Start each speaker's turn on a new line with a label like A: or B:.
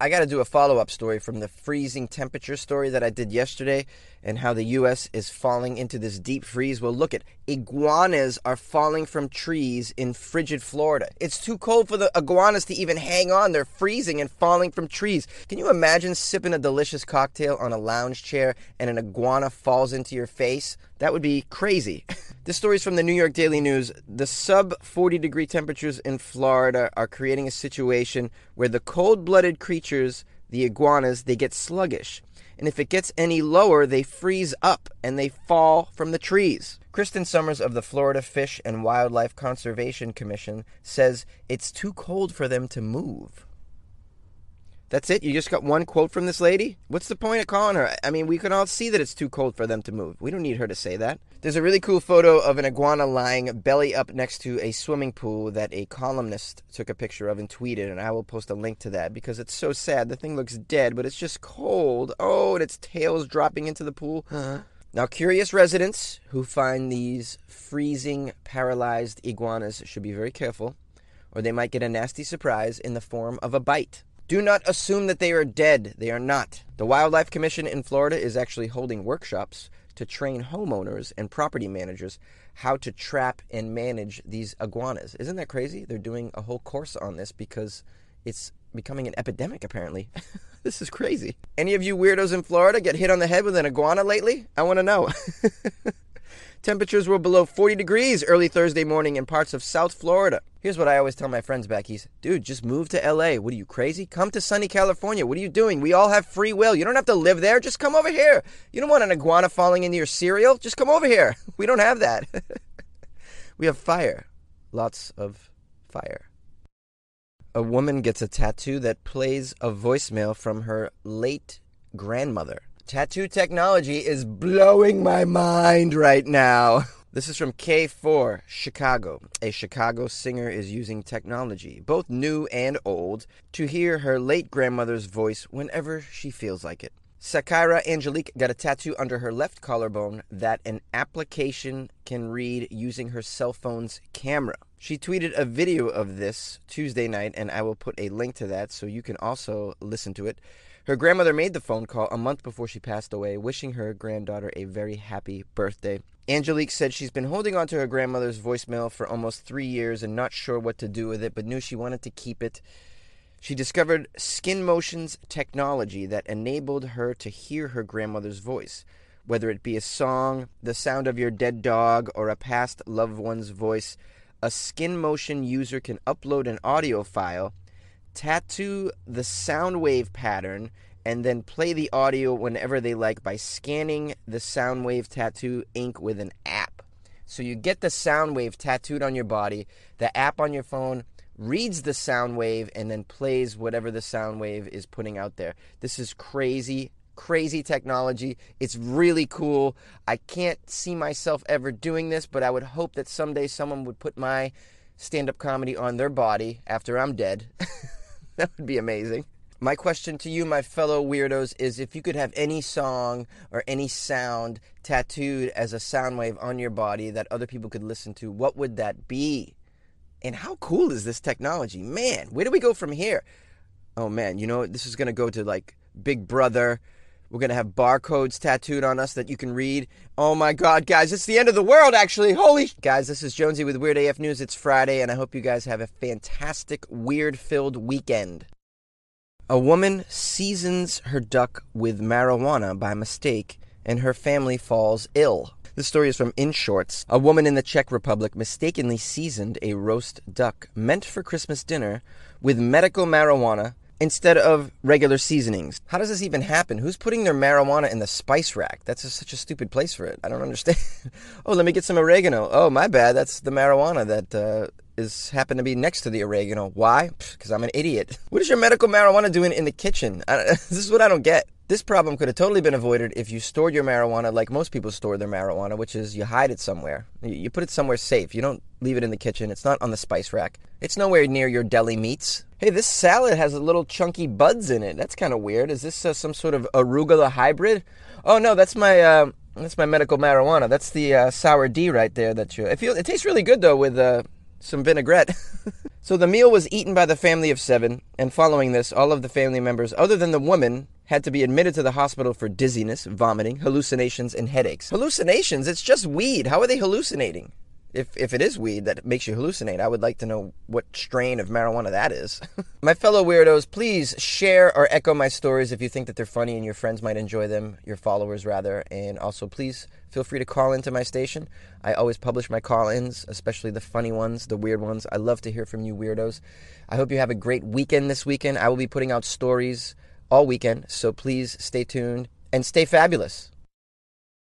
A: I got to do a follow up story from the freezing temperature story that I did yesterday and how the U.S. is falling into this deep freeze. Well, look at iguanas are falling from trees in frigid Florida. It's too cold for the iguanas to even hang on. They're freezing and falling from trees. Can you imagine sipping a delicious cocktail on a lounge chair and an iguana falls into your face? That would be crazy. this story is from the New York Daily News. The sub 40 degree temperatures in Florida are creating a situation where the cold blooded creatures, the iguanas, they get sluggish and if it gets any lower, they freeze up and they fall from the trees. Kristen Sommers of the Florida Fish and Wildlife Conservation Commission says it's too cold for them to move. That's it? You just got one quote from this lady? What's the point of calling her? I mean, we can all see that it's too cold for them to move. We don't need her to say that. There's a really cool photo of an iguana lying belly up next to a swimming pool that a columnist took a picture of and tweeted, and I will post a link to that because it's so sad. The thing looks dead, but it's just cold. Oh, and its tail's dropping into the pool. Huh? Now, curious residents who find these freezing, paralyzed iguanas should be very careful, or they might get a nasty surprise in the form of a bite. Do not assume that they are dead. They are not. The Wildlife Commission in Florida is actually holding workshops to train homeowners and property managers how to trap and manage these iguanas. Isn't that crazy? They're doing a whole course on this because it's becoming an epidemic, apparently. this is crazy. Any of you weirdos in Florida get hit on the head with an iguana lately? I want to know. Temperatures were below 40 degrees early Thursday morning in parts of South Florida. Here's what I always tell my friends back east Dude, just move to LA. What are you, crazy? Come to sunny California. What are you doing? We all have free will. You don't have to live there. Just come over here. You don't want an iguana falling into your cereal. Just come over here. We don't have that. we have fire. Lots of fire. A woman gets a tattoo that plays a voicemail from her late grandmother. Tattoo technology is blowing my mind right now. This is from K4, Chicago. A Chicago singer is using technology, both new and old, to hear her late grandmother's voice whenever she feels like it. Sakira Angelique got a tattoo under her left collarbone that an application can read using her cell phone's camera. She tweeted a video of this Tuesday night, and I will put a link to that so you can also listen to it. Her grandmother made the phone call a month before she passed away, wishing her granddaughter a very happy birthday. Angelique said she's been holding on to her grandmother's voicemail for almost three years and not sure what to do with it, but knew she wanted to keep it. She discovered Skin Motion's technology that enabled her to hear her grandmother's voice, whether it be a song, the sound of your dead dog, or a past loved one's voice. A Skin Motion user can upload an audio file tattoo the sound wave pattern and then play the audio whenever they like by scanning the sound wave tattoo ink with an app. So you get the sound wave tattooed on your body, the app on your phone reads the sound wave and then plays whatever the sound wave is putting out there. This is crazy, crazy technology. It's really cool. I can't see myself ever doing this, but I would hope that someday someone would put my stand up comedy on their body after I'm dead. that would be amazing. My question to you, my fellow weirdos, is if you could have any song or any sound tattooed as a sound wave on your body that other people could listen to, what would that be? And how cool is this technology? Man, where do we go from here? Oh man, you know, this is going to go to like Big Brother. We're going to have barcodes tattooed on us that you can read. Oh my God, guys, it's the end of the world, actually. Holy. Guys, this is Jonesy with Weird AF News. It's Friday, and I hope you guys have a fantastic, weird filled weekend. A woman seasons her duck with marijuana by mistake, and her family falls ill. This story is from Inshorts. A woman in the Czech Republic mistakenly seasoned a roast duck meant for Christmas dinner with medical marijuana instead of regular seasonings. How does this even happen? Who's putting their marijuana in the spice rack? That's a, such a stupid place for it. I don't understand. oh, let me get some oregano. Oh, my bad. That's the marijuana that uh, is happen to be next to the oregano. Why? Because I'm an idiot. What is your medical marijuana doing in the kitchen? I, this is what I don't get. This problem could have totally been avoided if you stored your marijuana like most people store their marijuana, which is you hide it somewhere. You put it somewhere safe. You don't leave it in the kitchen. It's not on the spice rack. It's nowhere near your deli meats. Hey, this salad has a little chunky buds in it. That's kind of weird. Is this uh, some sort of arugula hybrid? Oh no, that's my uh, that's my medical marijuana. That's the uh, sour D right there. That you. It feels. It tastes really good though with uh, some vinaigrette. so the meal was eaten by the family of seven, and following this, all of the family members, other than the woman, had to be admitted to the hospital for dizziness, vomiting, hallucinations, and headaches. Hallucinations? It's just weed. How are they hallucinating? If, if it is weed that makes you hallucinate, I would like to know what strain of marijuana that is. my fellow weirdos, please share or echo my stories if you think that they're funny and your friends might enjoy them, your followers rather. And also, please feel free to call into my station. I always publish my call ins, especially the funny ones, the weird ones. I love to hear from you weirdos. I hope you have a great weekend this weekend. I will be putting out stories all weekend. So please stay tuned and stay fabulous.